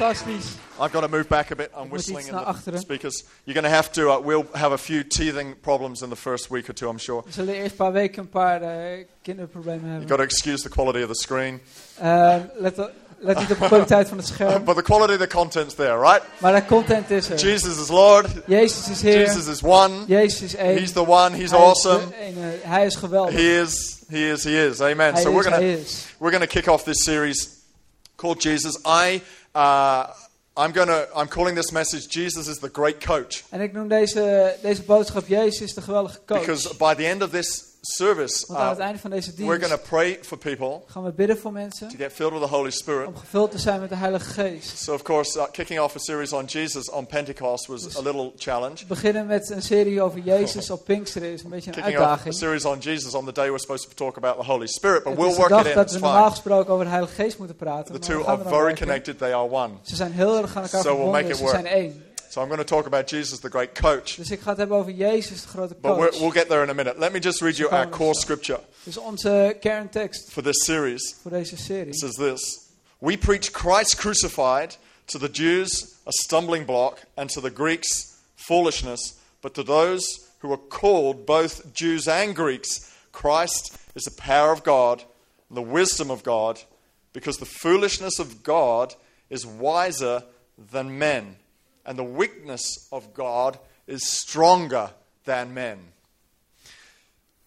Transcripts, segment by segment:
fantastisch. I've got to move back a bit. I'm whistling in the achteren. speakers. You're going to have to. Uh, we'll have a few teething problems in the first week or two, I'm sure. We zullen eerst een paar weken een paar eh, kinderproblemen You've got to excuse the quality of the screen, Eh, let, o- let niet op de kwaliteit van het scherm. but the quality of the content's there, right? Maar de content is er. Jesus is Lord. Jezus is Heer. Jesus is one. Jezus is één. He's the one. He's Hij awesome. Is. Hij is geweldig. He is. He is. He is. Amen. hij So is, we're going to we're going to kick off this series called Jesus. I. Uh, I'm going to. I'm calling this message Jesus is the great coach En ik noem deze, deze boodschap Jezus is de geweldige coach. because by the end of this service, Want aan het uh, einde van deze we're going dienst to pray for people gaan we bidden voor mensen to get filled with the Holy Spirit. om gevuld te zijn met de Heilige Geest. So, of course, uh, kicking off a series on Jesus on Pentecost was a little challenge. Beginnen met een serie over Jezus op Pinksteren is een beetje een Kicking off a uitdaging. series on Jesus on the day we're supposed to talk about the Holy Spirit, but we'll work it in. dat we normaal gesproken over de Heilige Geest moeten praten. The two are er very connected. They are one. Ze zijn heel erg aan elkaar So we'll make verbonden. it Ze zijn één. So I'm going to talk about Jesus, the great coach. Dus ik ga het hebben over Jezus, de grote coach. But we'll get there in a minute. Let me just read you our core scripture Dus onze kerntekst for this series. voor deze serie. It says this We preach Christ crucified, to the Jews a stumbling block, and to the Greeks foolishness, but to those who are called, both Jews and Greeks, Christ is the power of God and the wisdom of God, because the foolishness of God is wiser than men, and the weakness of God is stronger than men.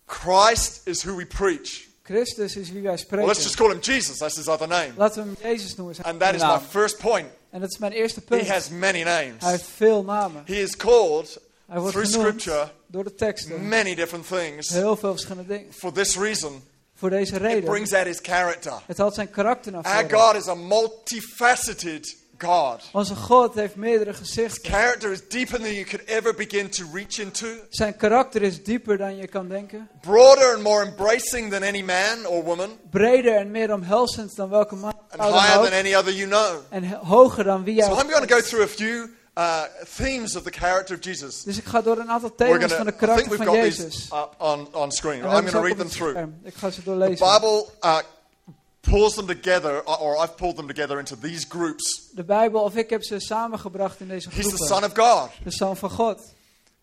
Christ is who we preach. Christus is wie wij spreken. Well, let's just call him Jesus. That's his other name. Laten we hem Jezus noemen. And that is my first point. En dat is mijn eerste He has many names. Hij heeft veel namen. He is called Hij wordt through Scripture door de teksten. many different things. Heel veel verschillende dingen. For this reason, Voor deze it brings out his character. Het haalt zijn karakter naar Our. God is a multifaceted God. Onze God heeft meerdere gezichten. Character is deeper than you could ever begin to reach into, Zijn karakter is dieper dan je kan denken. broader and more embracing than any man or woman, Breder en meer omhelzend dan welke man and higher than any other you know. En hoger dan wie jij So I'm going to go through a few uh, themes of the character of Jesus. Dus ik ga door een aantal thema's van gonna, de I think karakter we've van got Jezus. these up on, on screen. I'm going to read them through. Ik ga ze The doorlezen. Bible uh, pulls them together, or- I've pulled them together into these groups. De Bijbel, of ik heb ze samengebracht in deze He's the. Son of God. De Zoon van God.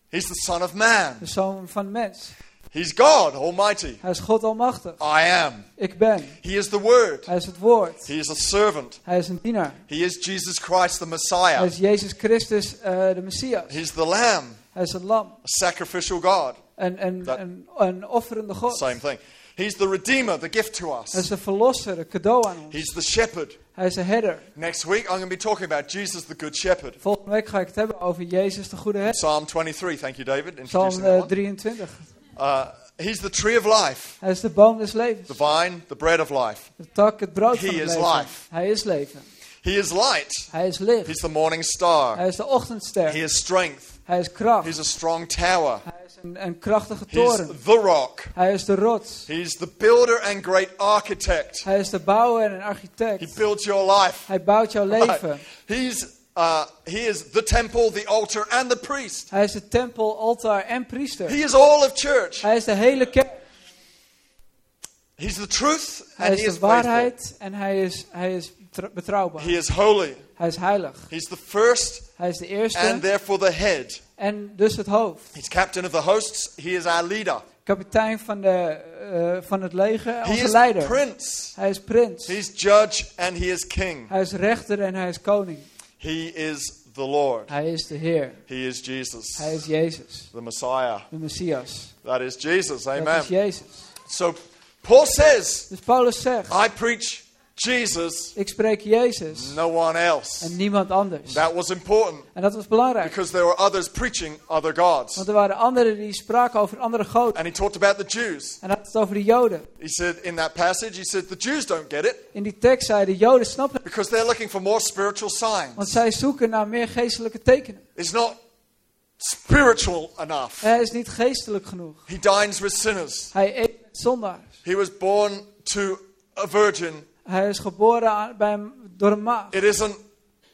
He's the Son of Man. De Zoon van mens. He's God Almighty. Hij is God almachtig. I am. Ik ben. He is the Word. Hij is het woord. He is a servant. Hij is een dienaar. He is Jesus Christ, the Hij Messiah. is Jezus Christus, eh, de Messias. He's the Lamb, Hij is het lam. a sacrificial God. Een, een, een, een offerende God. Same thing. He's the Redeemer, the gift to Hij us. is de verlosser, een cadeau aan ons. He's the Shepherd. Hij is de herder. Next week, I'm going to be talking about Jesus, the Good Shepherd. Volgende week ga ik het hebben over Jezus, de goede herder. Psalm 23. Thank you, David. Psalm eh, that one. 23. Uh, he's the tree of life, Hij is de boom des levens. the vine, the bread of life. De tak, het brood He van het is leven. life. Hij is leven. He is light. Hij is licht. He's the morning star. Hij is de ochtendster. He is strength. Hij is kracht. He's a strong tower. Hij een, een krachtige He's toren. the rock. Hij is de rots. He's the builder and great architect. Hij is de bouwer en een He architect. builds your life. Hij bouwt jouw Right. leven. He's uh, he is the temple, the altar, and the priest. Hij is de tempel, altaar en priester. He is all of church. Hij is de hele kerk. He's the truth Hij and is he is de faithful. waarheid en hij is, hij is tr- betrouwbaar. He is holy. Hij is heilig. He's the first Hij is de eerste and therefore the head. en dus het hoofd. He's captain of the hosts. He is our leader. Kapitein van, de, eh, van het leger, He onze is leider. prince. Hij is prins. He's judge and he is king. Hij is rechter en hij is koning. He is the Lord. Hij is de Heer. He is Jesus, Hij is Jezus, the Messiah. de Messias. That is Jesus. Dat Amen. is Jezus. So Paul says, Dus Paulus zegt, I preach Jesus, ik spreek Jezus no one else. en niemand anders. That was important En dat was belangrijk. because there were others preaching other gods. Want er waren anderen die spraken over andere goden. And he talked about the Jews. En dat had het over de Joden. He said in that passage, he said, the Jews don't get it In die tekst zei de Joden snappen het. because they're looking for more spiritual Want signs. zij zoeken naar meer geestelijke tekenen. It's not spiritual enough. Hij is niet geestelijk genoeg. He dines with sinners. Hij eet met zondaars. He was born to a virgin. Hij is geboren bij door een maag. It isn't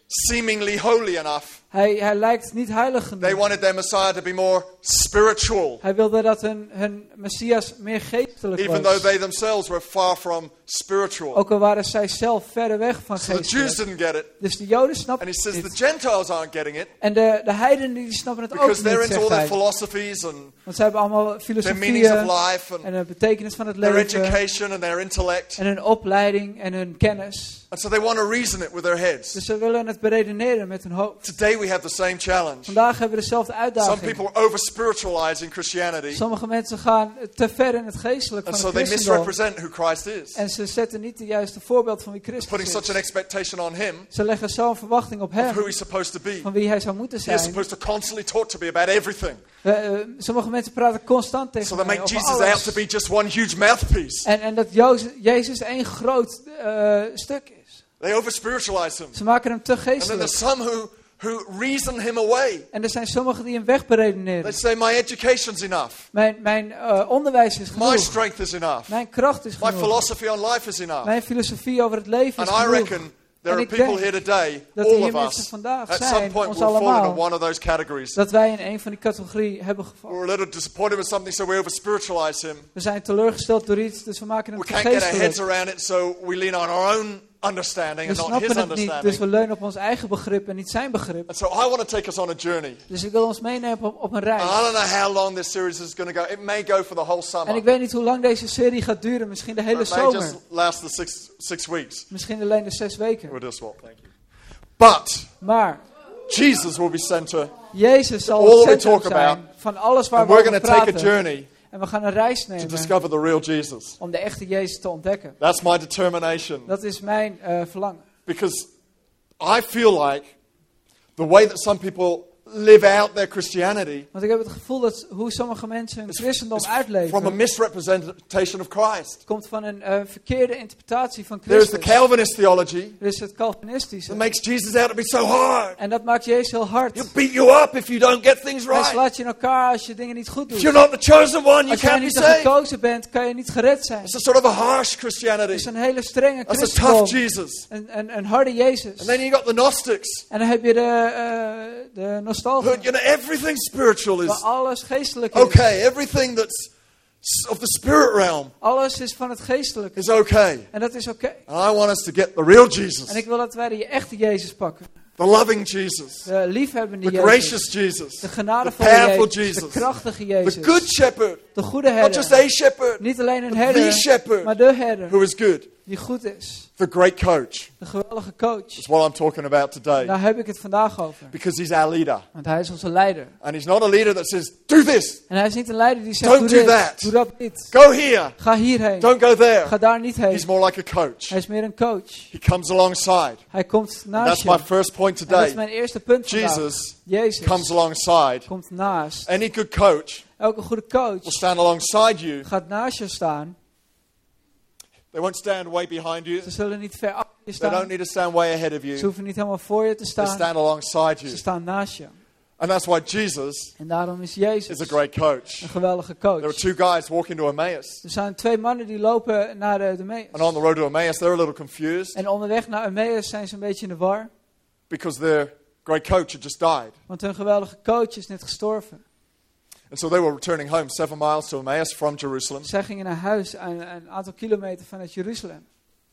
seemingly holy enough. Hij, hij lijkt niet heilig They genoeg. wanted their Messiah to be more spiritual, Hij wilde dat hun, hun Messias meer geestelijk even though was. they themselves were far from spiritual. Ook al waren zij zelf verder weg van So the Jews didn't get it. Dus de Joden And snappen he het says the niet. Gentiles aren't getting it En de, de heidenen die snappen het ook because they're niet, into all their philosophies and Want zij hebben allemaal their meanings of filosofieën life and en de betekenis van het their leven. education and their intellect. En hun opleiding en hun kennis. And so they want to reason it with their heads. Dus ze willen het beredeneren met hun hoofd. Today we have the same challenge. Vandaag hebben we dezelfde Some uitdaging. people are over spiritualizing Christianity, Sommige mensen gaan te ver in het geestelijk and van so they misrepresent who Christ is. En ze zetten niet het juiste voorbeeld van wie Christus Putting such an expectation on him Ze leggen zo'n verwachting op of who hem, he's supposed to be. van wie hij zou moeten zijn. supposed to constantly talk to me about everything. We, eh, sommige mensen praten constant So tegen they mij make over Jesus out alles. to be just one huge mouthpiece. En, en dat Jezus één groot eh, stuk is. They over spiritualize him. Ze maken hem te And then geestelijk. there's some who, who reason him away. En er zijn sommigen die hem weg They say, My education's enough. Mijn, mijn eh, onderwijs is My genoeg. strength is enough. Mijn kracht is My genoeg. philosophy on life is enough. Mijn filosofie over het leven And is I genoeg. reckon there En are people here today, dat all of us, vandaag at some point ons will fall into allemaal. one of those categories. Dat wij in een van die categorieën hebben gevallen. We're a little disappointed with something, so we over spiritualize him. We zijn teleurgesteld door iets, dus we maken hem We te can't get our heads geestelijk. around it, so we lean on our own understanding We and not his niet, dus understanding. we leunen op ons eigen begrip en niet zijn begrip. And so I want to take us on a journey. Dus ik wil ons meenemen op, op een And I reis. don't know how long this series is going to go. It may go for the whole En summer. ik weet niet hoe lang deze serie gaat duren, misschien de hele It may zomer. just last the six, six weeks. Misschien alleen de zes weken. We'll just swap, thank you. But Maar Jesus will be center. Jezus zal All we talk about. van alles waar And we we're over going to take a praten. journey En we gaan een reis to nemen discover the real Jesus. om de echte Jezus te ontdekken. That's my determination. Dat is mijn eh, verlangen. Because I feel like the way that some people live out their Christianity Want ik heb het gevoel dat hoe sommige mensen hun christendom is from a uitleven, misrepresentation of Christ. komt van een eh, verkeerde interpretatie van There is the Christus. Calvinist theology Er is het Calvinistische. that makes Jesus out to be so hard. En dat maakt Jezus heel hard. He'll beat you up if you don't get things Hij right. slaat je in elkaar als je dingen niet goed If doet. you're not the chosen one, you Als can't be niet de saved. gekozen bent, kan je niet gered zijn. It's a sort of a harsh Het Christianity. is een hele strenge That's a christendom. tough Jesus. Een, een, een harde Jezus. And then you got the Gnostics. En dan heb je de, eh de Nostalgie. you know, everything spiritual Waar is alles geestelijk is. okay. Everything that's of the spirit realm Alles is van het geestelijke. is okay. En dat is oké. And I want us to get the real Jesus, En ik wil dat wij de echte Jezus pakken. the loving Jesus, De liefhebbende the Jezus. gracious Jesus, De the genadevolle powerful Jezus. De Jesus, krachtige the Jezus. good shepherd, De goede not just herder. a shepherd, Niet alleen een the herder, shepherd maar de herder. who is good, Die goed is. the great coach. De geweldige coach. That's what I'm talking about today. Daar heb ik het vandaag over. Because he's our leader. Want hij is onze leider. And he's not a leader that says, do this, En hij is niet een leider die zegt, Don't doe do dit, that. doe dat niet. go here, Ga hierheen. don't go there. Ga daar niet heen. He's more like a coach. Hij is meer een coach. He comes alongside. Hij komt naast That's je. my first point En dat is today. mijn eerste punt vandaag. Jesus Jezus comes alongside. komt naast. Any good coach Elke goede coach will stand alongside you. gaat naast je staan. They won't stand way behind you. Ze zullen niet ver achter je They don't staan. need to stand way ahead of Ze you. hoeven niet helemaal voor je te They staan. stand alongside you. Ze staan naast je. And that's why Jesus En daarom is is Jezus a great coach. een geweldige There were coach. two guys walking to Emmaus. Er zijn twee mannen die lopen naar de, de Emmaus. And on the road to Emmaus, they're a little confused En onderweg naar Emmaus zijn ze een beetje in de war. because their great coach had just died. Want hun geweldige coach is net gestorven. And so they were returning home seven miles to Emmaus from Jerusalem. Zij gingen naar huis een, een aantal kilometer vanuit Jeruzalem.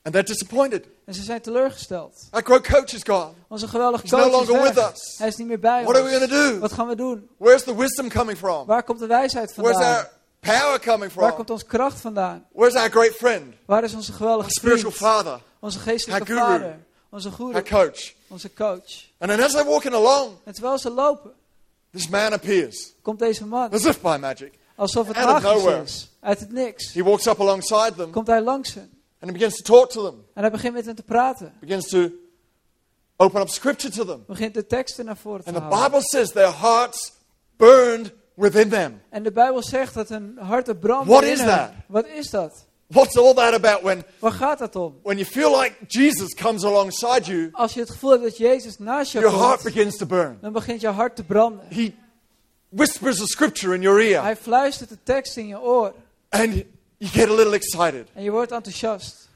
And they're disappointed. En ze zijn teleurgesteld. Our great coach is gone. Onze geweldige He's no coach is longer with weg. us. Hij is niet meer bij What are we ons. to do? Wat gaan we doen? Where's the wisdom coming from? Waar komt de wijsheid Where's vandaan? our power coming Waar from? komt onze kracht vandaan? Where's our great friend? Waar is onze Our geweldige spiritual vriend? father? Onze geestelijke Our guru. vader? Onze Our goede, coach? onze coach. And then as they're walking along, En terwijl ze lopen, this man appears komt deze man. as if by magic. Alsof het Out magisch is. Uit het niks. He walks up alongside them Komt hij langs hen. and he begins to talk to them, En hij begint met hen te praten. begins to open up scripture to them. Begint de teksten naar voren te And the. Bible says their hearts burned within them. En de Bijbel zegt dat hun harten branden What is that? Wat is dat? What's all that about when, Waar gaat dat om? when you feel like Jesus comes alongside you, Als je het gevoel hebt dat Jezus naast je your heart komt, begins to burn? dan begint je hart te branden. He whispers the scripture in your ear Hij fluistert de tekst in je oor. and you get a little excited. En je wordt enthousiast.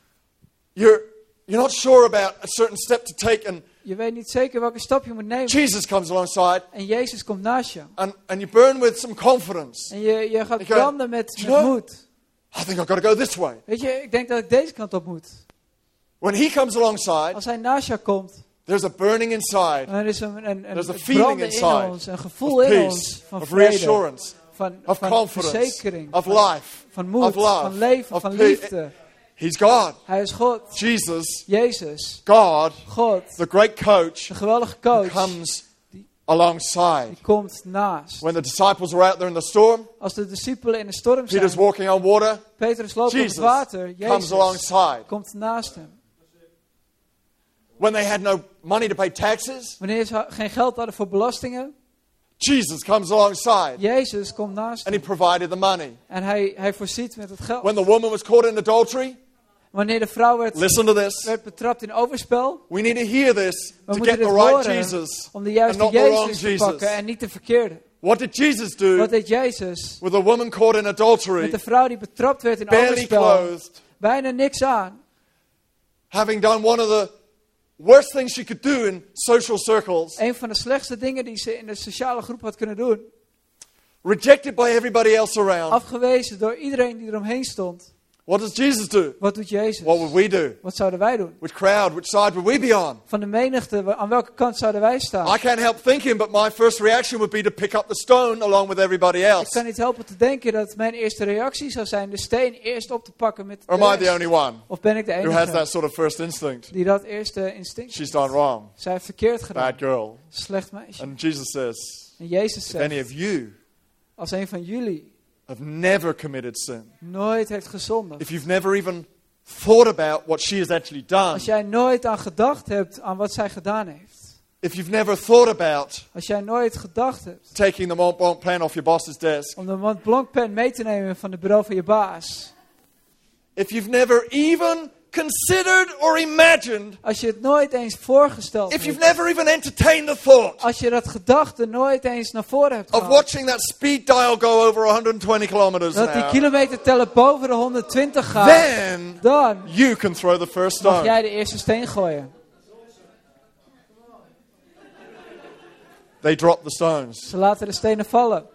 You're, you're not sure about a certain step to take and Je weet niet zeker welke stap je moet nemen. Jesus comes alongside En Jezus komt naast je. and, and you burn with some confidence. En je, je gaat branden met, You met know- moed. I think I've got to go this way. Weet je, ik denk dat ik deze kant op moet. When he comes alongside, Als hij naast je komt, there's a burning inside dan is er een, een, een There's a feeling in inside ons, een gevoel in ons peace, van of vrede, reassurance, van, of van confidence, verzekering, of life. van moed, of love, van leven, of van liefde. He's God. Hij is God, Jesus, Jezus, God, God, the great coach, de geweldige coach, comes alongside. die komt naast. When the disciples were out there in the storm, Als de discipelen in de storm Peter's walking on water, Petrus loopt op het Jesus water, comes Jezus alongside. komt naast hem. When they had no money to pay taxes, Wanneer ze geen geld hadden voor belastingen, Jesus comes alongside Jezus komt naast and he provided the money. En hij, hij voorziet met het geld. When the woman was caught in adultery, Wanneer de vrouw werd, listen to this. werd betrapt in overspel, We need to hear this we to moeten get the dit right Jesus om de and juiste not the wrong Jezus te Jesus. pakken en niet de verkeerde. What did Jesus do Wat deed Jezus with a woman caught in met adultery, de vrouw die betrapt werd in barely overspel? clothed, Bijna niks aan. having done one of the worst things she could do in social circles, Een van de slechtste dingen die ze in de sociale groep had kunnen doen. rejected by everybody else around? Afgewezen door iedereen die eromheen stond. What does Jesus do? Wat doet Jezus? What would we do? Wat zouden wij doen? Which crowd, which side would we be on? Van de menigte, aan welke kant zouden wij staan? I can't help thinking, but my first reaction would be to pick up the stone along with everybody Ik else. kan niet helpen te denken dat mijn eerste reactie zou zijn de steen eerst op te pakken met Or am I the only one Of ben ik de who has enige that sort of first instinct? die dat eerste instinct She's done wrong. Zij heeft verkeerd gedaan. Bad girl. Slecht meisje. And Jesus says, En Jezus if any zegt, of you als een van jullie have never committed sin, nooit heeft gezondigd. if you've never even thought about what she has actually done, Als jij nooit aan gedacht hebt aan wat zij gedaan heeft. if you've never thought about Als jij nooit gedacht hebt taking the Mont Blanc plan off your boss's desk, om de Mont Blanc pen mee te nemen van het bureau van je baas. if you've never even considered or imagined, Als je het nooit eens voorgesteld if you've hebt. never even entertained the thought Als je dat gedachte nooit eens naar voren hebt of watching that speed dial go over 120 kilometers an Dat die hour, kilometerteller boven de 120 gaat. then Dan you can throw the first mag stone. jij de eerste steen gooien. They dropped the stones. Ze laten de stenen vallen.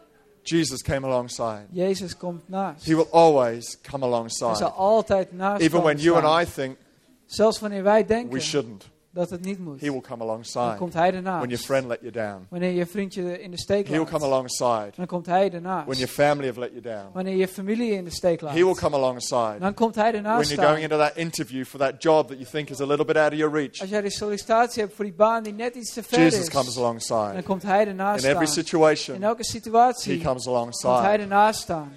Jesus came alongside. Jezus komt naast. He will always come Hij zal alongside. altijd naast Even when you and I think Zelfs wanneer wij we denken shouldn't, dat het niet moet. He will come Dan alongside. komt hij When your friend let you down, Wanneer je vriendje in de steek He will come alongside. Dan komt hij When your family have let you down, Wanneer je familie in de steek laat. He will come alongside. Dan komt hij When you're going into that interview for that job that you think is a little bit out of your reach, Als jij de sollicitatie hebt voor die baan die net iets te ver Jesus is. comes Dan alongside. komt hij ernaast In every situation, In elke He situatie comes komt hij alongside. ernaast staan.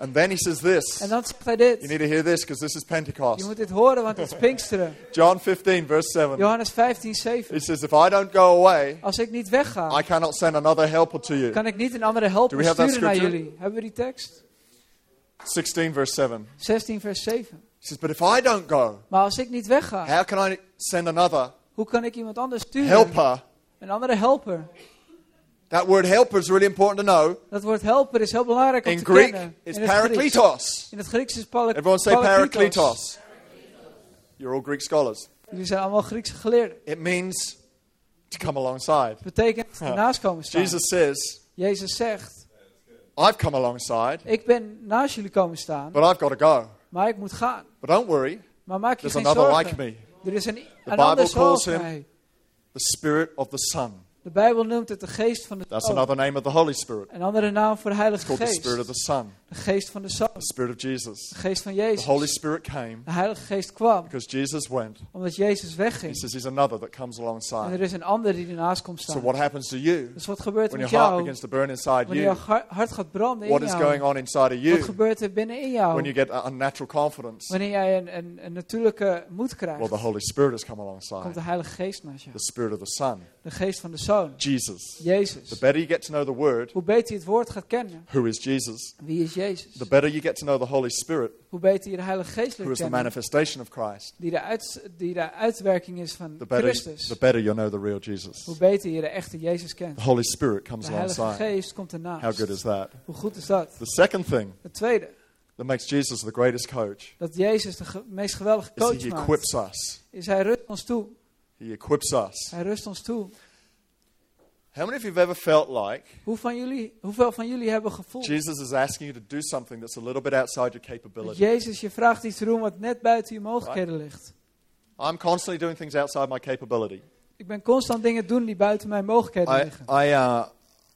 And then He says this. En dan zegt hij You dit. need to hear this because this is Je Pentecost. moet dit horen, want het is Pinksteren. John 15, verse 7. Johannes 15, 7. He says, If I don't go away, Als ik niet wegga, I cannot send another helper to you. kan ik niet een andere helper sturen naar jullie. Hebben we die tekst? 16, verse 7. 16 vers 7. He says, But if I don't go, Maar als ik niet wegga, how can I send another hoe kan ik iemand anders sturen? helper? Een andere helper. That word helper is really important to know. Dat woord helper is heel belangrijk om In te Greek, kennen. it's In het parakletos. In het Grieks is pala- Everyone say parakletos. You're all Greek scholars. Jullie zijn allemaal Griekse geleerden. It means to come alongside. Betekent ernaast komen staan. Jesus says, Jezus zegt, I've come alongside, ik ben naast jullie komen staan, but I've got to go. maar ik moet gaan. But don't worry, Maar maak je there's geen another zorgen. like me. Er is een, een Bible ander calls zoals him mij. The Spirit of the Son. De Bijbel noemt het de geest van de That's Zoon. another name of the Holy Spirit. Een andere naam voor de It's Heilige the Geest. Spirit of the Son, De geest van de Zoon. the Spirit of Jesus. De geest van The Jezus. Holy Spirit came De Heilige Geest kwam because Jesus went. omdat Jezus He wegging. says He's another that comes En alongside. er is een ander die ernaast komt So staan. what happens to you Dus wat gebeurt er when met your heart jou begins to burn inside wanneer you? har- hart gaat branden What in is going jou? on inside of Wat you gebeurt er binnenin when jou you get unnatural confidence? wanneer jij een, een, een natuurlijke moed Well, krijgt? the Holy Spirit has come Komt alongside. de Heilige Geest naast je. The Spirit of the Son, De geest van de Zoon. Jesus. The Jezus. better you get to know the Word, Hoe beter je het woord gaat kennen. who is Jesus, Wie is Jezus? the better you get to know the Holy Spirit, Hoe beter je de Heilige Geest who leert is the kennen. manifestation of Christ, Die de, uit, die de uitwerking is van the better, Christus. the better you'll know the real Jesus. Hoe beter je de echte Jezus kent. The Holy Spirit comes De Heilige alongside. Geest komt ernaast. How good is that? Hoe goed is dat? The second thing Het tweede. that makes Jesus the greatest coach Dat Jezus de ge- meest geweldige is coach he maakt. equips us. Is hij rust ons toe. He equips us. Hij rust ons toe. How many of you have ever felt like Hoe van jullie, hoeveel van jullie hebben gevoeld Jesus is asking you to do something that's a little bit outside your dat capability? Jezus je vraagt iets te doen wat net buiten je mogelijkheden ligt? I'm constantly doing things outside my capability. Ik ben constant dingen doen die buiten mijn mogelijkheden I, liggen. I, uh,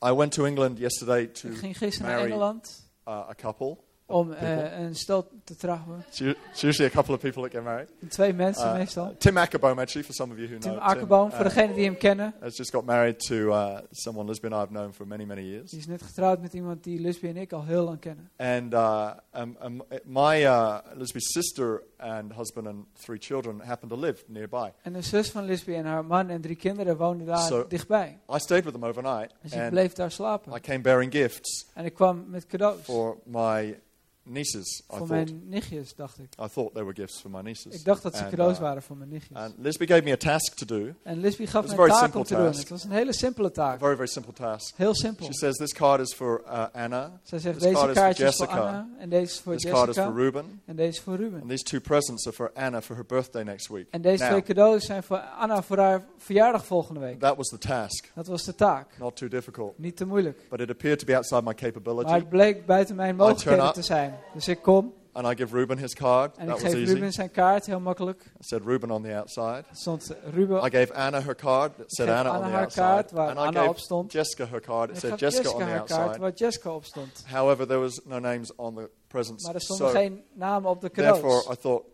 I went to England yesterday to Ik ging gisteren naar marry Engeland uh, a couple. Om eh, een stel te trouwen. It's usually a couple of people that get married. Twee mensen Uh, meestal. Tim Ackerboom, actually, for some of you who Tim know. Akkerboom, uh, voor degenen die hem kennen. has just got married to uh, someone lesbian I've known for many, many years. Die is net getrouwd met iemand die Lisby en ik al heel lang kennen. And uh, um, um, my uh, Lisby's sister and husband and three children happened to live nearby. En de zus van Lisby en haar man en drie kinderen woonden daar Zo. dichtbij. I stayed with them overnight, Dus ik and bleef daar slapen. I came bearing gifts En ik kwam met cadeaus. for my nieces. I Voor thought mijn nichtjes, dacht ik. I thought they were gifts for my nieces. Ik dacht dat ze And, cadeaus uh, waren voor mijn nichtjes. And Lisby gave me a task to do, En Lisby gaf me een taak om te simple doen. task. Het was een hele simpele taak. very, very simple task. Heel simpel. She says, This card is for uh, Anna, Zij zegt, this deze card is voor Jessica. Anna. En deze is voor this card is for Jessica. Ruben, En deze is voor and Ruben. these two presents are for Anna for her birthday next week. En deze Now, twee cadeaus zijn voor Anna voor haar verjaardag volgende week. that was the task. Dat was de taak. Not too difficult. Niet te moeilijk. But it appeared to be outside my Maar capability. het bleek buiten mijn mogelijkheden te zijn. Dus ik kom And I give Ruben his card. en that ik was easy. Ruben zijn kaart, heel makkelijk. I said Ruben on the outside. Stond Ruben I gave Anna her card. It said Anna, Anna on the outside. kaart waar and I gave op stond. Jessica her card. It said Jessica Jessica on the haar kaart outside. waar Jessica op stond. However, there was no names on the presents. Maar er stonden So geen namen op de therefore. I thought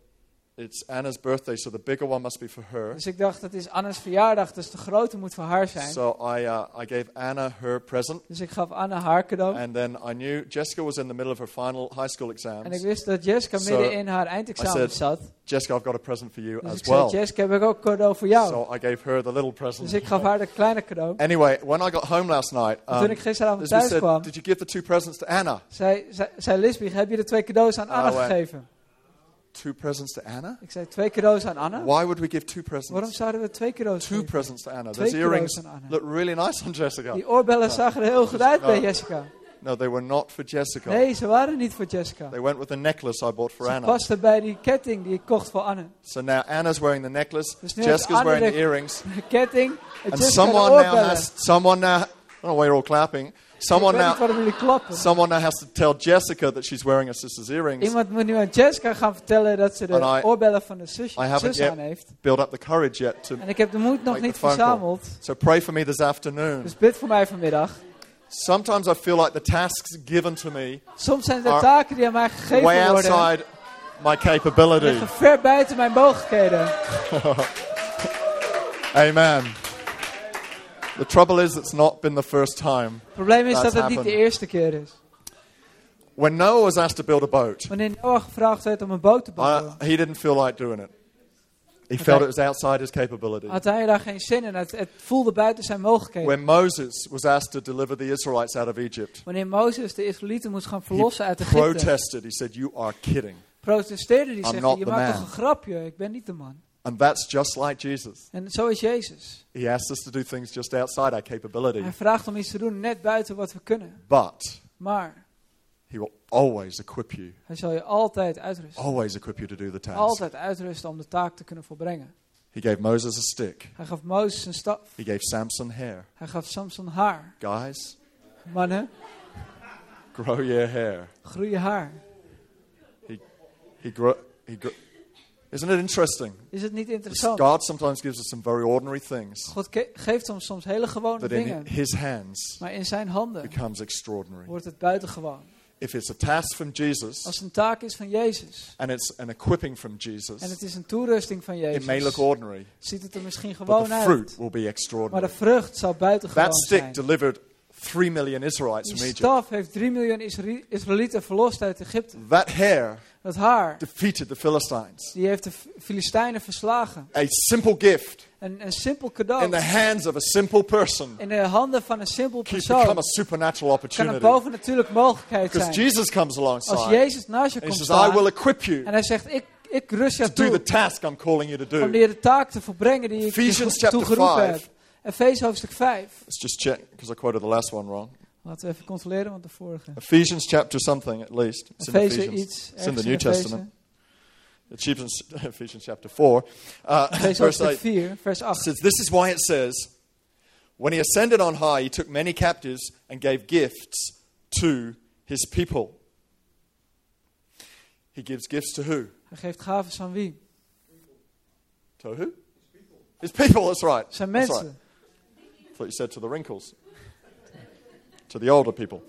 it's Anna's birthday, so the bigger one must be for her. Dus ik dacht, het is Anna's verjaardag, dus de grote moet voor haar zijn. So I, uh, I gave Anna her present, Dus ik gaf Anna haar cadeau. and then I knew Jessica was in the middle of her final high school En ik exams. wist dat Jessica So, midden in haar I eindexamen said, zat. Jessica, I've got a present for you Dus as ik zei, well. Jessica, heb ik ook een cadeau voor jou. So I gave her the little Dus present. ik gaf haar de kleine cadeau. Anyway, when I got home last night, um, toen ik gisteravond thuis said, kwam, "Did you give the two presents to Anna? zei, zei, zei Lisby, heb je de twee cadeaus aan Anna Oh, eh. gegeven? Two presents to Anna? Ik zei, twee cadeaus aan Anna? Why would we give two Waarom presents? zouden we twee cadeaus Two geven? presents to Anna. Twee Those earrings cadeaus aan Anna. look really nice on Jessica. Die oorbellen zagen er heel goed uit bij No. Jessica. No, they were not for Jessica. Nee, ze waren niet voor Jessica. They went with the necklace I bought for Ze Anna. pasten bij die ketting die ik kocht voor Anne. So now Anna's wearing the necklace, Dus nu heeft Jessica's Anna wearing de- the earrings, De ketting en and Jessica de someone now oorbellen. has someone now. I don't know why you're all clapping. Someone ik weet niet now, waarom jullie klappen. someone now has to tell Jessica that she's wearing her sister's earrings. Iemand moet nu aan Jessica gaan vertellen dat ze de I- oorbellen van de zus, I haven't zus yet- aan heeft. Build up the courage yet to. En ik heb de moed nog niet phone call. verzameld. So pray for me this afternoon. Dus bid voor mij vanmiddag. Sometimes I feel like the tasks given to me Soms zijn Are taken die aan mij way gegeven worden. outside my capability. liggen ver buiten mijn mogelijkheden. Amen. The trouble is, it's not been the first time. Het probleem is dat het niet de eerste keer is. When Noah was asked to build a boat, Wanneer Noah gevraagd werd om een boot te bouwen, he didn't feel like doing it. He Okay. felt it was outside his capability. had hij daar geen zin in. Het, het voelde buiten zijn mogelijkheden. When Moses was asked to deliver the Israelites out of Egypt, Wanneer Mozes de Israëlieten moest gaan verlossen uit Egypte, protested. He said, You are kidding. protesteerde hij. Zegt, je maakt man." toch een grapje, ik ben niet de man. And that's just like Jesus. En zo is Jezus. He asked us to do things just outside our capability. Hij vraagt om iets te doen net buiten wat we kunnen. But Maar he will always equip you, hij zal je altijd uitrusten. always equip you to do the task. Altijd uitrusten om de taak te kunnen volbrengen. He gave Moses a stick. Hij gaf Mozes een staf. He gave Samson hair. Hij gaf Samson haar. Guys, Mannen, grow your hair. groei je haar. He grow, he grow, isn't it interesting? Is het niet interessant? God sometimes gives us some very ordinary things God ge- geeft ons soms hele gewone dingen. his hands Maar in zijn handen becomes extraordinary. wordt het buitengewoon. If it's a task from Jesus Als het een taak is van Jezus. and it's an equipping from Jesus, En het is een toerusting van it may look Jezus. ordinary, Ziet het er misschien but gewoon the fruit uit. will be Maar de extraordinary. vrucht zal buitengewoon That stick zijn. delivered three million Israelites Die from Egypt. staf heeft 3 miljoen Isra- Israëlieten verlost uit Egypte. That hair Dat haar, defeated the Philistines. die heeft de Filistijnen verslagen. A simple gift Een, een simpel in cadeau the hands of a simple person in de handen van een simpel can become a persoon supernatural kan een opportunity. bovennatuurlijke mogelijkheid Because zijn. Jesus comes Als alongside Jezus naast je komt says, I will equip you en hij zegt, ik, ik rust jou to do the toe task I'm calling you to om do. je de taak te volbrengen die ik je Ephesians toegeroepen 5. heb. Efeze hoofdstuk 5. Let's just check because I quoted the last one wrong. Laten we even controleren, want de vorige. Ephesians chapter something at least. It's in Ephesians. iets. It's in the New. Testament. Ephesians, Ephesians chapter 4, uh, verse 8. 4, vers 8. says, This is why it says, When he ascended on high, he took many captives and gave gifts to his people. He gives gifts to who? Hij geeft gaven aan wie? To who? His people, that's right. Zijn That's mensen. right. I thought you said to the wrinkles. To the older people.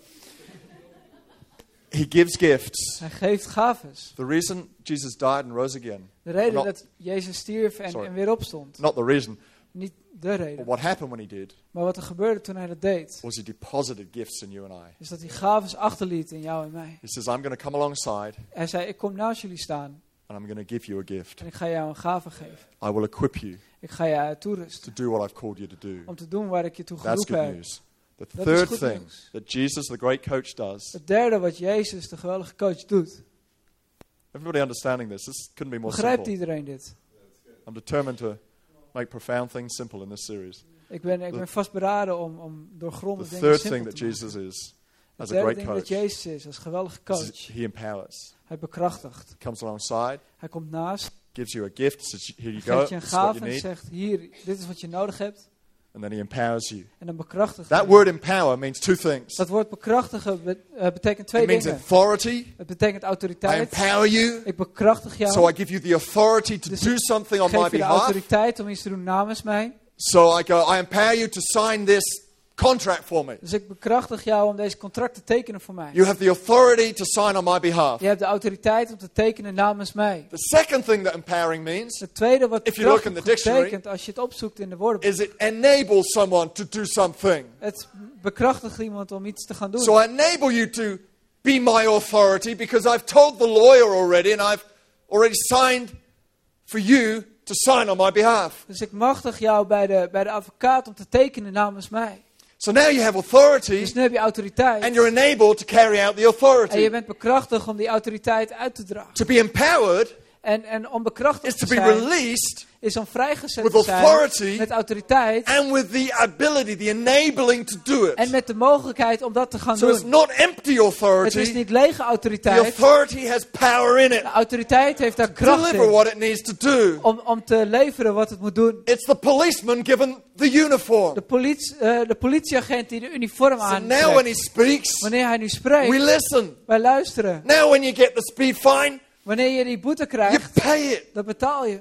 He gives gifts. Hij geeft gaves. The reason Jesus died and rose again, De reden Not- dat Jezus stierf en, Sorry. en weer opstond. not the reason, Niet de but reden. what happened when he did, Maar wat er gebeurde toen hij dat deed, was he deposited gifts in you and I. is dat hij gaves achterliet in jou en mij. He says, I'm going to come alongside Hij zei, ik kom naast jullie staan and I'm going to give you a gift. en ik ga jou een gave geven. I will equip you Ik ga je toerusten to do what I've called you to do. om te doen waar ik je toe That's geroepen good heb. news. The Dat is third goed thing nieuws. that Jesus, the great coach, does. Het derde wat Jezus, de geweldige coach, doet. Everybody understanding this? This couldn't be more Begrijpt simple. iedereen dit? I'm determined to make profound things simple in this series. Ik ben, ik ben vastberaden om, om doorgronde The dingen third simpel thing te that maken. Jesus is as a great ding dat coach Jezus is, als geweldige is coach. he empowers. Hij bekrachtigt. Comes alongside, Hij komt naast, gives you a gift, says, Here you go, geeft je een this is what gave you en need, zegt, hier, dit is wat je nodig hebt. And then he empowers you. En dan bekrachtigt That word empower means two things. Dat woord bekrachtigen be- eh, betekent twee It means dingen. authority. Het betekent I autoriteit. empower you, Ik bekrachtig jou. so I give you the authority to Dus do ik something on geef my je de behalf. autoriteit om iets te doen namens mij. So I go, I empower you to sign this contract for me. Dus ik bekrachtig jou om deze contract te tekenen voor mij. You have the authority to sign on my behalf. Je hebt de autoriteit om te tekenen namens mij. The second thing that empowering means Het tweede wat If you look in the dictionary- betekent als je het opzoekt in de woordenboek. is it enables someone to do something. Het bekrachtigt iemand om iets te gaan doen. So I enable you to be my authority because I've told the lawyer already and I've already signed for you to sign on my behalf. Dus ik machtig jou bij de, bij de advocaat om te tekenen namens mij. So now you have authority Dus nu heb je autoriteit. and you're enabled to carry out the En je authority. bent bekrachtigd om die autoriteit uit te dragen. To be empowered En, en om is bekrachtigd to te be zijn, released is om vrijgezet with te zijn authority met autoriteit. and with the ability, the enabling to do En it. met de mogelijkheid om dat te gaan So it's doen. not empty Het is authority. niet lege The autoriteit. authority has power in it. De autoriteit heeft daar kracht Deliver in. what it needs to do. Om, om te leveren wat het moet doen. It's the policeman given the uniform. De, politie, eh, de politieagent die de uniform So now when aantrekt. he speaks, Wanneer hij nu we spreekt, listen. wij luisteren. Now when you get the speed fine, Wanneer je die boete you krijgt, pay it. dan betaal je.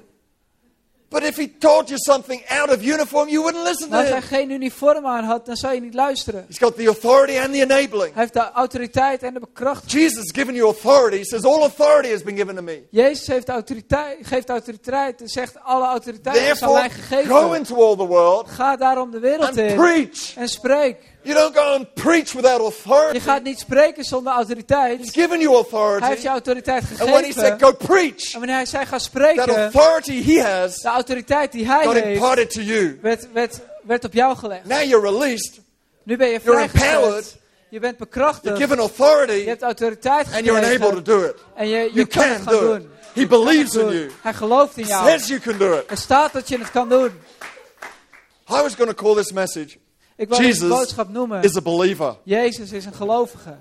But if he told you something out of uniform, you wouldn't listen to als hij him. geen uniform aan had, dan zou je niet luisteren. He's got the authority and the enabling. Hij heeft de autoriteit en de bekrachtiging. Jesus has given you authority. He says, All authority has been given to me. Jezus heeft autoriteit, geeft autoriteit en zegt alle autoriteit is aan mij gegeven. go into all the world Ga daarom de wereld and in preach. en spreek. You don't go and preach without Je authority. gaat niet spreken zonder He's autoriteit. given you Hij heeft authority. je autoriteit And when he said, gegeven. Go preach, En wanneer hij zei ga that spreken, authority he has de autoriteit die hij got heeft, imparted to you. werd, werd, werd op jou gelegd. Now you're released. Nu ben je You're empowered. Je bent You're bekrachtigd. given Je authority. hebt autoriteit And you're enabled to gekregen. do it. En je, je You kan het gaan do it. doen. He Je believes in doen. you. Hij gelooft in jou. Says you can do it. Er staat dat je het kan doen. I was going to call this message Ik wil deze Jesus boodschap noemen. is a believer Jezus is een gelovige.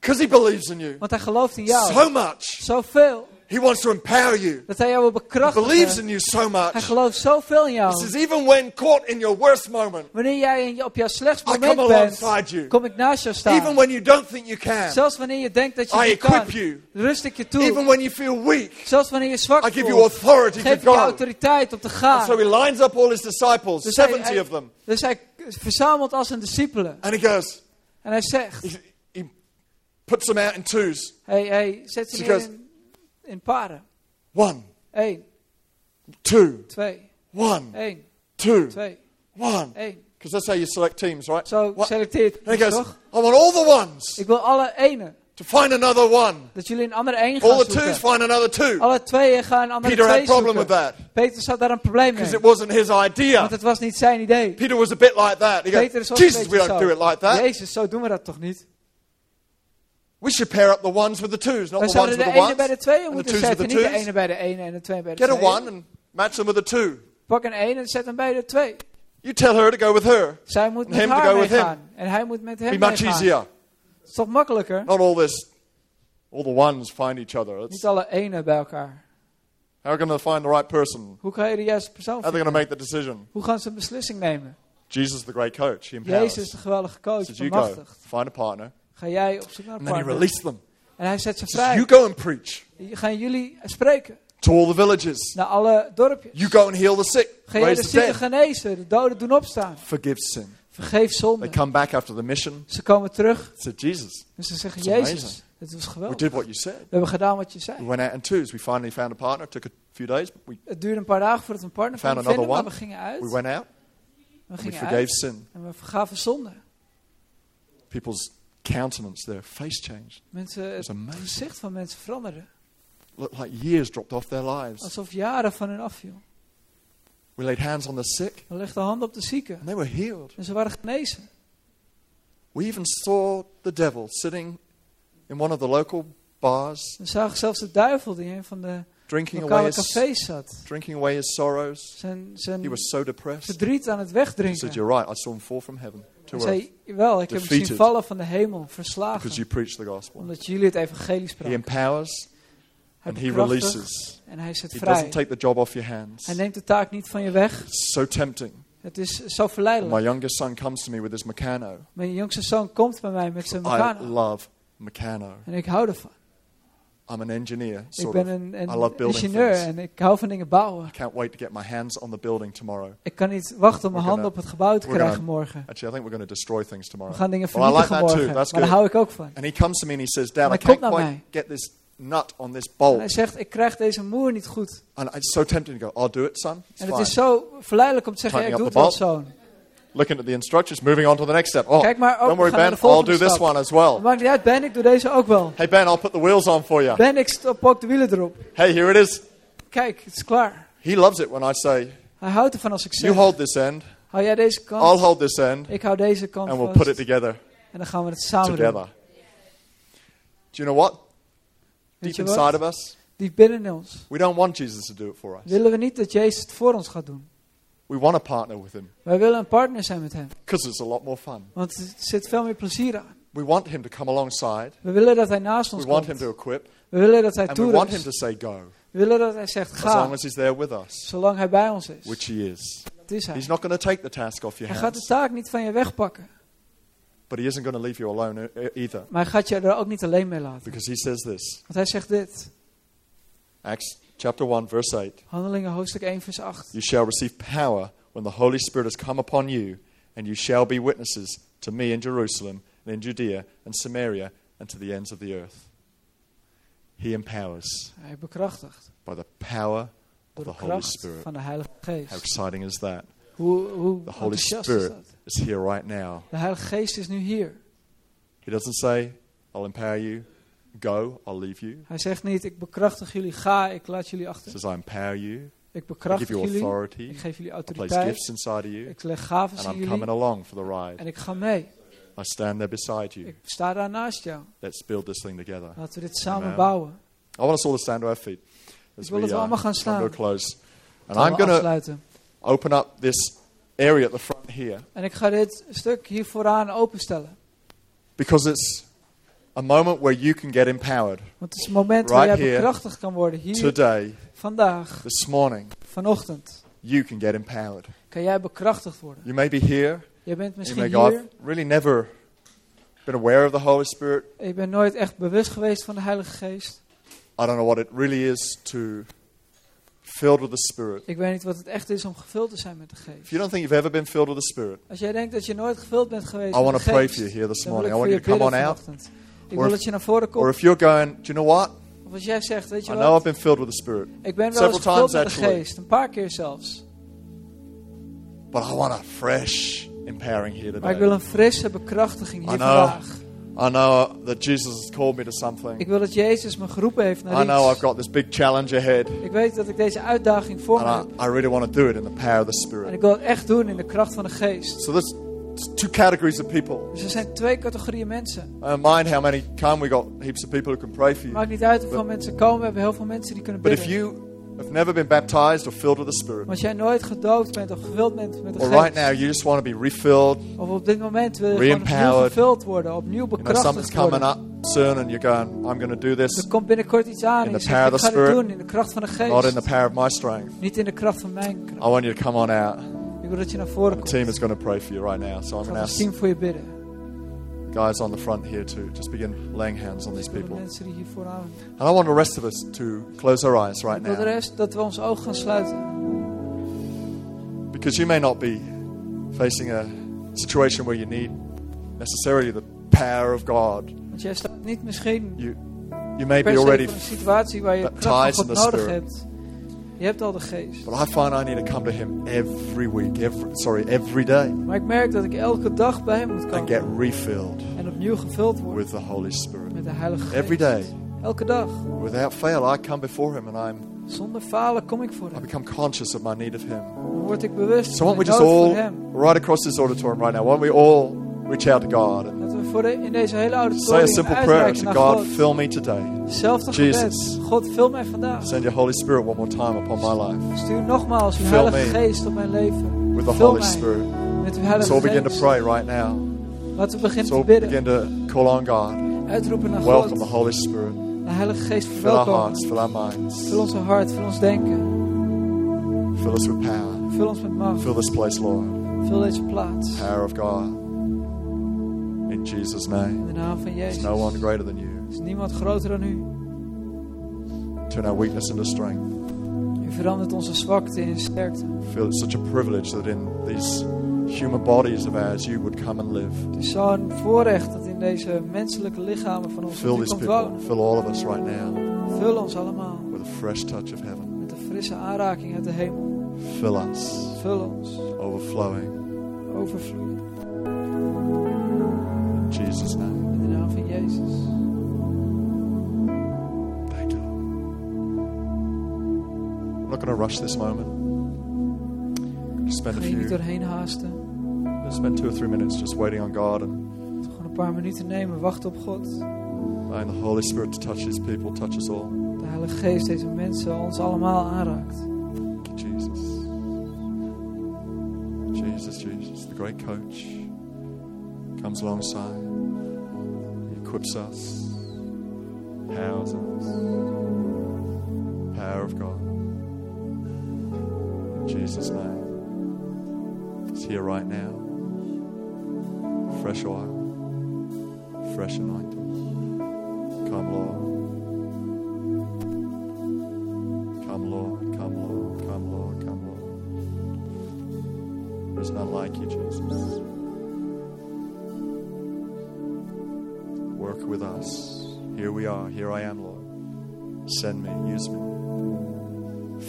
because he believes in you Want hij gelooft in jou. so much. Zoveel. He wants to empower you. Dat hij jou wil He believes in you so much. Hij gelooft zoveel in He jou. says, even when caught in your worst moment, Wanneer jij in- op jouw slechtst I come moment bent, alongside you. kom ik naast jou Even when you don't think you can, Zelfs wanneer je denkt dat je I niet kan, equip you. rust ik je Even when you feel weak, Zelfs wanneer je zwak I give you authority to geef ik je autoriteit om te And gaan. so he lines up all his disciples, Dus 70 hij- of them, dus hij verzamelt als een discipelen. and he goes, En hij zegt, he, he puts them out in twos. hij, hij zet ze He neer goes- in, in paren. One, Eén, two, twee, one, één, two, twee, one. één. Because that's how you select teams, right? Zo What? selecteert he goes, toch? I want all the ones Ik wil alle ene. to find another one. Dat jullie een andere één All gaan the twos zoeken. find another two. Alle tweeën gaan een andere Peter had a problem with that Peter had daar een probleem because mee. it wasn't his idea. Want het was niet zijn idee. Peter was a bit like that. He Peter goes, is Jesus, we don't zo. do it like that. Jezus, zo doen we dat toch niet? We should pair up the ones with the twos, not the ones with de the ones. bij de tweeën and the moeten twos with the Niet de twos. ene bij de ene en de twee bij de Get a one and match them with a two. Pak een één en zet hem bij de twee. You tell her to go with her. Zij moet And met him to haar go with him. En hij moet met Be much meegaan. easier. Het is toch makkelijker? Not all this all the ones find each other. Niet It's, alle ene bij elkaar. how are you going to find the right person? Hoe ga je de juiste persoon How are they going to make the decision? Hoe gaan ze een beslissing nemen? Jesus, the great coach, he empowers. Jezus, de geweldige coach, Says, you go, find a partner, Ga jij op zoek naar een and he released them. En hij zet ze vrij. you go and preach Gaan jullie spreken to all the villages. naar alle dorpjes. You go and heal the sick, Ga jij de zieken genezen, de doden doen opstaan. forgive sin. Vergeef They zonde. come back after the mission. Ze komen terug Said, Jesus, en ze zeggen, It's amazing. Jezus, het was we geweldig. did what you said. We hebben gedaan wat je We zei. went out in twos. We finally found a partner. It took a few days. But we, Het duurde een paar dagen voordat we een partner Found vinden, another maar we one. gingen uit. we went out We we gingen forgave uit sin. en we vergaven zonde. People's countenance, their face changed. Mensen, het gezicht van mensen veranderde. Looked like years dropped off their lives. Alsof jaren van hun afviel. We laid hands on the sick We legden handen op de zieken. and they were healed. En ze waren genezen. We even saw the devil sitting in one of the local bars, We zagen zelfs de duivel die in een van de drinking away lokale his, cafés zat. drinking away his sorrows. Zijn, He zijn was so depressed. verdriet aan het He wegdrinken. said, You're right. I saw him fall from heaven Hij earth zei, wel, ik heb hem zien vallen van de hemel, verslagen. Omdat jullie het evangelie He spraken. empowers Hij and he releases. en hij zet He vrij. doesn't take the job off your hands. Hij neemt de taak niet van je weg. It's so tempting. Het is zo My verleidelijk. youngest son comes to me with his Meccano. Mijn jongste zoon komt bij mij met zijn I Meccano. love Meccano. En ik hou ervan. I'm an engineer, Ik sort ben of. een, I love een building ingenieur things. en ik hou van dingen bouwen. I can't wait to get my hands on the building tomorrow. Ik kan niet wachten om mijn handen op het gebouw te krijgen gonna- morgen. Actually, I think we're going to destroy things We tomorrow. gaan dingen Well, I like vernietigen that too. morgen. That's Maar daar hou ik ook van. And he comes to me and he says, Dad, En I can't quite mij. get this nut on this En bolt. hij zegt, ik krijg deze moer niet goed. And it's so tempting to go, I'll do it, son. It's En het fine. is zo verleidelijk om te zeggen, ja, ik doe het wel zoon. Looking at the instructions, moving on to the next step. Oh, Kijk maar, ook, don't worry, Ben, I'll do this stap. one as well. maakt niet uit, Ben, ik doe deze ook wel. Hey, Ben, I'll put the wheels on for you. Ben, ik ook de wielen erop. Hey, here it is. Kijk, het is klaar. He loves it when I say, Hij houdt ervan als ik You zeg, hold this end, hou jij deze I'll kant, hold this end, ik hou deze kant and we'll put it together. En dan gaan we het samen Together. doen. Do you know what? Weet Deep inside wat? of us, Die binnen ons. we don't want Jesus to do it for us. Willen we niet dat Jezus het voor ons gaat doen. We want to partner with him Wij willen een partner zijn met hem. because it's a lot more fun. Want er zit veel meer plezier aan. We want him to come alongside. We willen dat hij naast We ons want him komt. to equip. We willen dat hij And we want him toerust. to say go We willen dat hij zegt, as long ga. as he's there with us, Zolang hij bij ons is. which he is. Dat is hij. He's not going to take the task off your Hij gaat de hands, taak niet van je wegpakken. but he isn't going to leave you alone e- either Maar hij gaat je er ook niet alleen mee laten. because he says this. Want hij zegt dit. Acts chapter 1 verse 8. Handelingen hoofdstuk 1 vers 8. You shall receive power when the Holy Spirit has come upon you, and you shall be witnesses to me in Jerusalem and in Judea and Samaria and to the ends of the earth. He empowers Hij bekrachtigt. by the power of the Holy Spirit. van de Heilige Geest. How exciting is that? Hoe, hoe The Holy enthousiast is Spirit is here right now. De Heilige Geest is nu hier. He doesn't say, I'll empower you, go, I'll leave you. Hij zegt niet, ik bekrachtig jullie, ga, ik laat jullie He achter. says, I empower you, Ik I give bekrachtig you jullie, authority, ik geef jullie I place autoriteit, gifts inside of you, ik leg gaven and in I'm jullie coming along for the ride. en ik ga mee. I stand there beside you. Ik sta daar naast jou. Let's build this thing together. Laten we dit samen Amen. bouwen. I want us all to stand to our feet as Ik wil we dat we uh, allemaal gaan staan. close. And I'm going to open up this area at the front here En ik ga dit stuk hier vooraan openstellen. because it's a moment where you can get empowered. Want het is het moment waar Right jij here, bekrachtigd kan worden. Hier, Today, vandaag, this morning, vanochtend. you can get empowered. Kan jij bekrachtigd worden. You may be here. Je bent You misschien may go, hier. Really never been aware of the Holy Spirit. Ik ben nooit echt bewust geweest van de Heilige Geest. I don't know what it really is to filled with the Spirit. Ik weet niet wat het echt is om gevuld te zijn met de If Geest. you don't think you've ever been filled with the Spirit, Als jij denkt dat je nooit gevuld bent geweest I met want de to pray Geest, for you here this morning. I want you to come on out. Ik Or wil if- dat je naar voren Or komt. if you're going, do you know what? Of als jij zegt, weet je I know I've wat, been filled with the Spirit, ik ben wel several eens gevuld times met de. Geest. Een paar keer zelfs. but I want a fresh empowering here Maar ik wil today. een frisse bekrachtiging hier I know. vandaag. I know that Jesus has called me to something. Ik wil dat Jezus me geroepen heeft I naar know I've iets. got this big challenge ahead, Ik weet dat ik deze uitdaging voor me heb. I, I really want to do it in the power of the En Spirit. ik wil het echt doen in de kracht van de Geest. So there's two categories of people. Dus er zijn twee categorieën mensen. I don't mind how many come. We got heaps of people who can pray for you. maakt niet uit hoeveel mensen komen. We hebben heel veel mensen die kunnen But if bidden. you have never been baptized or filled with the Spirit, als jij nooit gedoopt bent of gevuld bent met de or right now geest. you just want to be refilled, Of op dit moment wil je gewoon gevuld worden. Opnieuw you know, bekrachtigd something's coming up soon and you're going, I'm going to do this, Er komt binnenkort iets aan In en je the zegt, power ik of the ga dit Spirit. doen in de kracht van de not in the geest. power of my strength. Niet in de kracht van mijn kracht. I want you to come on out. Ik wil dat je naar voren The team is going to pray for you right now. So I'm going to ask team voor je bidden. guys on the front here to just begin laying hands on these people. mensen die hier. And I want the rest of us to close our eyes right de now. rest dat we onze ogen gaan sluiten. Because you may not be facing a situation where you need necessarily the power of God. Want jij staat niet misschien You, you may be already, situatie waar je baptized in the Spirit. hebt. Je hebt al de geest. but I find I need to come to Him every week, every, sorry, every day, Maar ik merk dat ik elke dag bij hem moet and komen. get refilled En opnieuw gevuld word with the Holy Spirit. met de Heilige Geest. Every day, Elke dag. without fail, I come before Him and I'm, Zonder falen kom ik voor I hem. become conscious of my need of Him. Dan word ik bewust So why van don't we mijn just nood all, voor hem. right across this auditorium right now, why don't we all reach out to God and voor de, in deze hele say a simple prayer. naar God, God. fill me today. Zelfde Jesus. God, vul mij vandaag. Send your Holy Spirit one more time upon my life Stuur nogmaals uw Fill Heilige. Geest op mijn leven. with the Holy mij Spirit. met uw Let's Heilige all begin to Geest. pray right now. Laten we beginnen all te bidden. begin to call on God. Uitroepen naar Welcome the God. Holy Spirit. De Heilige Geest Fill our verwelkomen. hearts, fill our minds. Vul ons hart, vul ons denken. Fill us with power. Vul ons met macht. Fill this place, Lord. Vul deze plaats. Power of God. In Jesus' In name. de naam van There's Jezus. no one greater than you. Er is niemand groter dan u. Turn our weakness into strength. U verandert onze zwakte in sterkte. Feel it's such a privilege that in these human bodies of ours you would come and live. Het is zo'n voorrecht dat in deze menselijke lichamen van ons Fill these komt people. wonen. Fill all of us right now Vul ons allemaal with a fresh touch of heaven. met een frisse aanraking uit de hemel. Fill us. Vul ons. Overflowing. Overvloeien. In Jesus' name. In de naam van Jezus. Thank you. I'm not going to rush this moment. Spend a je niet few, doorheen haasten. just spend two or three minutes just waiting on God and Gewoon een paar minuten nemen. Wachten op God. allowing the Holy Spirit to touch these people, touch us all. De Heilige Geest deze mensen ons allemaal aanraakt. Thank you, Jesus. Jesus, Jesus, the great coach, comes alongside, he equips us, empowers us. Power of God. In Jesus' name. It's here right now. Fresh oil, fresh anointing. Come, Lord. Here I am, Lord. Send me, use me,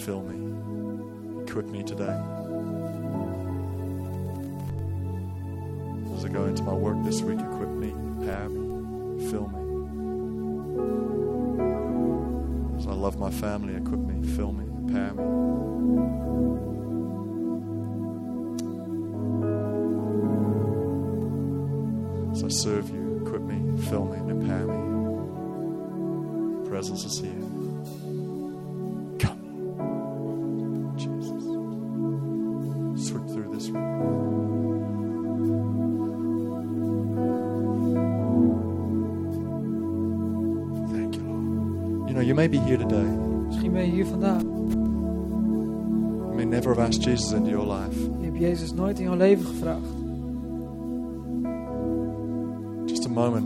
fill me, equip me today. As I go into my work this week, equip me, empower me, fill me. As I love my family, equip me, fill me, empower me. As I serve you, equip me, fill me, and empower me. Presence is here. Come, Jesus. Sweep through this room. Thank you, Lord. You know, you may be here today. Misschien ben je hier vandaag. You may never have asked Jesus into your life. Je hebt Jezus nooit in jouw leven gevraagd. Just a moment.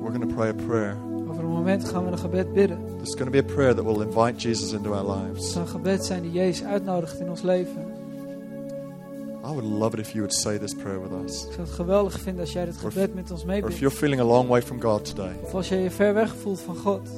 We're going to pray a prayer. Moment gaan we een gebed bidden. There's going to be a prayer that will invite Jesus into our Het lives. zou een gebed zijn die Jezus uitnodigt in ons leven. I would love it if you would say this prayer with us. Ik zou het geweldig vinden als jij dit if- gebed met ons Or if meebidt. you're feeling a long way from God today, Of als je je ver weg voelt van God.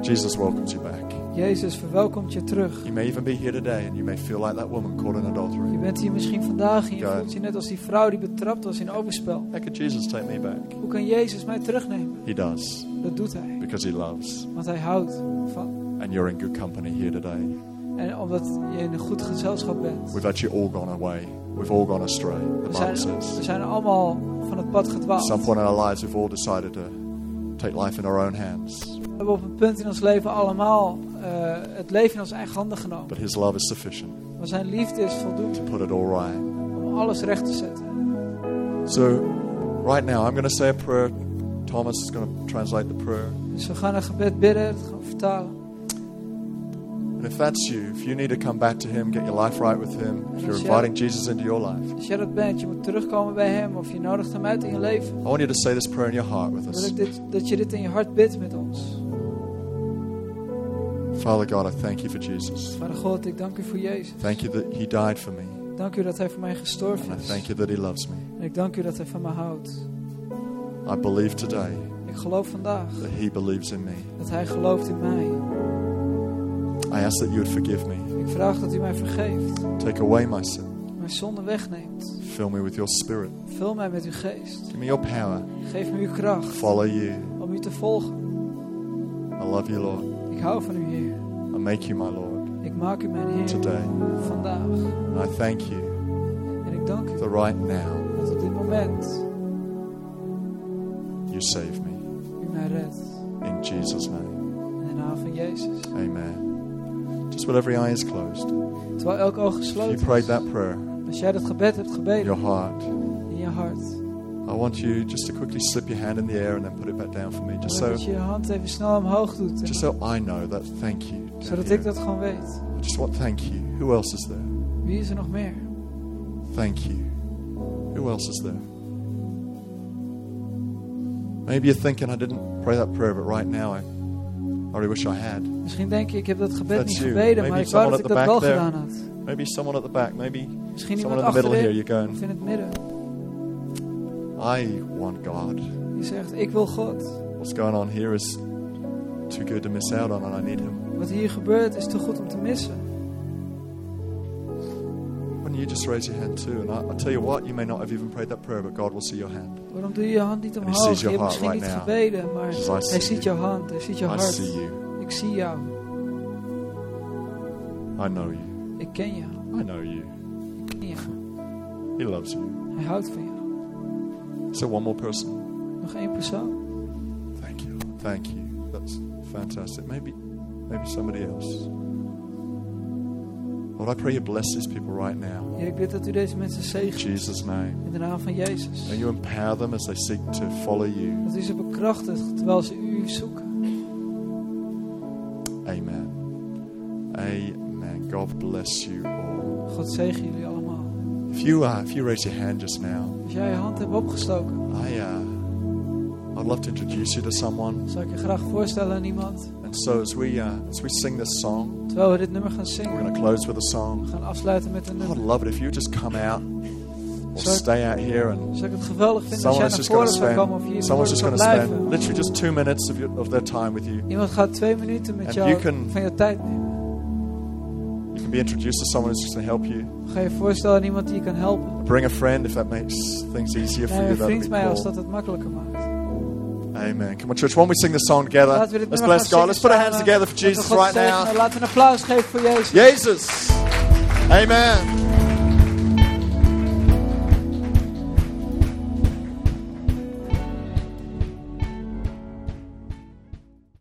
Jesus welcomes you back. Jezus verwelkomt je terug. You may even be here today and you may feel like that woman caught in Je adultery. bent hier misschien vandaag en je voelt je net als die vrouw die betrapt was in overspel. How could Jesus take me back? Hoe kan Jezus mij terugnemen? He does, Dat doet hij. because He loves. Want hij houdt van. And you're in good company here today. En omdat je in een goed gezelschap bent. We've actually all gone away. We've all gone astray, the We zijn, we says. zijn allemaal van het pad At gedwaald. some point in our lives, we've all decided to take life in our own hands. We hebben op een punt in ons leven allemaal eh, het leven in onze eigen handen genomen. but His love is sufficient Maar zijn liefde is voldoende to put it all right. om alles recht te zetten. So, right now, I'm going to say a prayer. Thomas is going to translate the prayer. Dus we gaan een gebed bidden, gaan vertalen. And if that's you, if you need to come back to Him, get your life right with Him, if you're inviting Jesus into your life, Als jij dat bent, je moet terugkomen bij hem of je nodigt hem uit in je leven. I want you to say this prayer in your heart with Wil us. ik dit, dat je dit in je hart bidt met ons. Father God, I thank you for Jesus. Vader God, ik dank u voor Jezus. Thank you that He died for me. Dank u dat hij voor mij gestorven And I is. thank you that He loves me. En ik dank u dat hij van me houdt. I believe today Ik geloof vandaag that He believes in me. dat hij gelooft in mij. I ask that you would forgive me. Ik vraag dat u mij vergeeft. Take away my sin. Mijn zonde wegneemt. Fill me with your Spirit. Vul mij met uw geest. Give me your power. Geef me uw kracht Follow you. om u te volgen. I love you, Lord. Ik hou van u, Heer. I make you my Lord Ik maak u mijn Heer today. vandaag. And I thank you En ik dank u that right now dat op dit moment you save me. u mij redt. In Jesus' name. In de naam van Jezus. Amen. Just while every eye is closed, Terwijl elk oog if you prayed that prayer Als jij dat gebed hebt in gebeden your heart, in je hart. I want you just to quickly slip your hand in the air and then put it back down for me, just so dat je je hand even snel omhoog doet. just so I know that. Thank you. Zodat ik dat gewoon weet. I just want thank you. Who else is there? Wie is er nog meer? Thank you. Who else is there? Maybe you're thinking I didn't pray that prayer, but right now I, I really wish I had. Misschien denk je, ik heb dat gebed niet gebeden, maar ik wou dat at ik dat wel gedaan had. Maybe someone at the back. Maybe Misschien someone in the middle here. You're going. of in het midden. I want God. Die zegt, ik wil God. What's going on here is too good to miss out on, and I need Him. Wat hier gebeurt is te goed om te missen. You just raise your hand too? And I, I'll tell you what, you may not have even prayed that prayer, but God will see your hand. Waarom doe je je hand niet omhoog? Je your hebt heart misschien niet right now. gebeden, maar says, I hij ziet you. jouw hand, hij ziet I hart. see you. Ik zie jou. I know you. Ik ken jou. I know you. Ik ken jou. He loves you. Hij houdt van jou. So one more person. Nog één persoon. Thank you. Thank you. That's fantastic. Maybe, maybe somebody else. Lord, I pray you bless these people right now. Heer, ik bid dat u deze mensen In zegent. Jesus' name. In de naam van Jezus. May you empower them as they seek to follow you. Dat u ze bekrachtigt terwijl ze u zoeken. Amen. Amen. God bless you all. God zegen jullie allemaal. If you uh, if you raise your hand just now, Als jij je hand hebt opgestoken, I uh, I'd love to introduce you to someone. zou ik je graag voorstellen aan iemand. And so as we uh, as we sing this song, Terwijl we dit nummer gaan we're zingen. going to close with a We song. gaan afsluiten met een I'd nummer. love it if you just come out or stay out here and Zou ik het geweldig vinden als jij someone's naar voren zou komen of hier someone's just going to spend literally just two minutes of, your, of their time with you. Iemand gaat twee minuten met And jou you can- van je tijd nemen. You can be introduced to someone who's just going to help you. Ga je voorstellen aan iemand die je kan helpen. Bring a friend if that makes things easier for you. een That'd vriend mee als dat het makkelijker maakt. Amen. Come on, church. Why don't we sing this song together? Laten we dit Let's nummer bless gaan God. Let's put our zingen hands samen. together for Laten we Jesus God right zegenen. now. Laten we een applaus geven voor Jezus. Jesus. Amen.